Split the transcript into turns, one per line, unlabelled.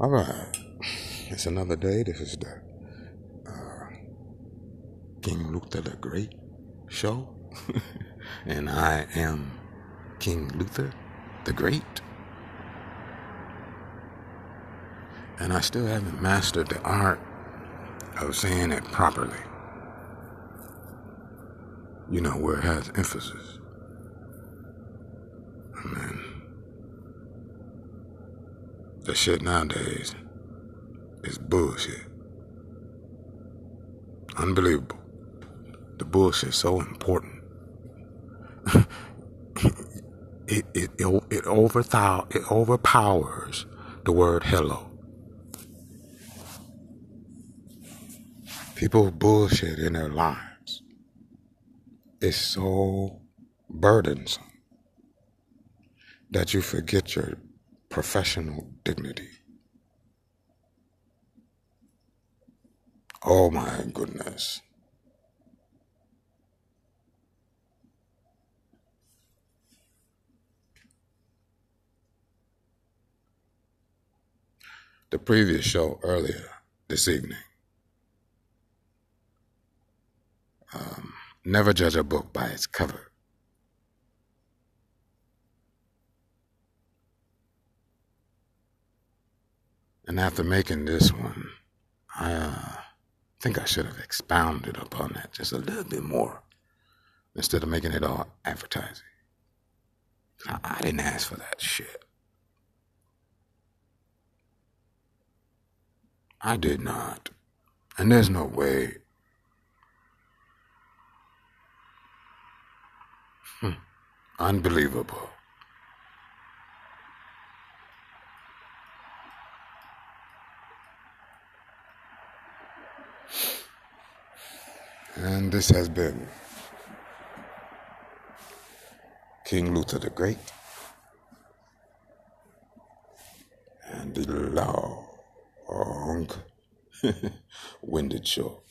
All right. It's another day. This is the uh, King Luther the Great show. and I am King Luther the Great. And I still haven't mastered the art of saying it properly. You know, where it has emphasis. I mean, the shit nowadays is bullshit. Unbelievable. The bullshit's so important. it, it, it, it, it overpowers the word hello. People bullshit in their lives. It's so burdensome that you forget your professional dignity. Oh my goodness. The previous show earlier this evening. Um, never judge a book by its cover. And after making this one, I uh, think I should have expounded upon that just a little bit more instead of making it all advertising. I, I didn't ask for that shit. I did not. And there's no way. Hmm. Unbelievable. And this has been King Luther the Great and the long winded show.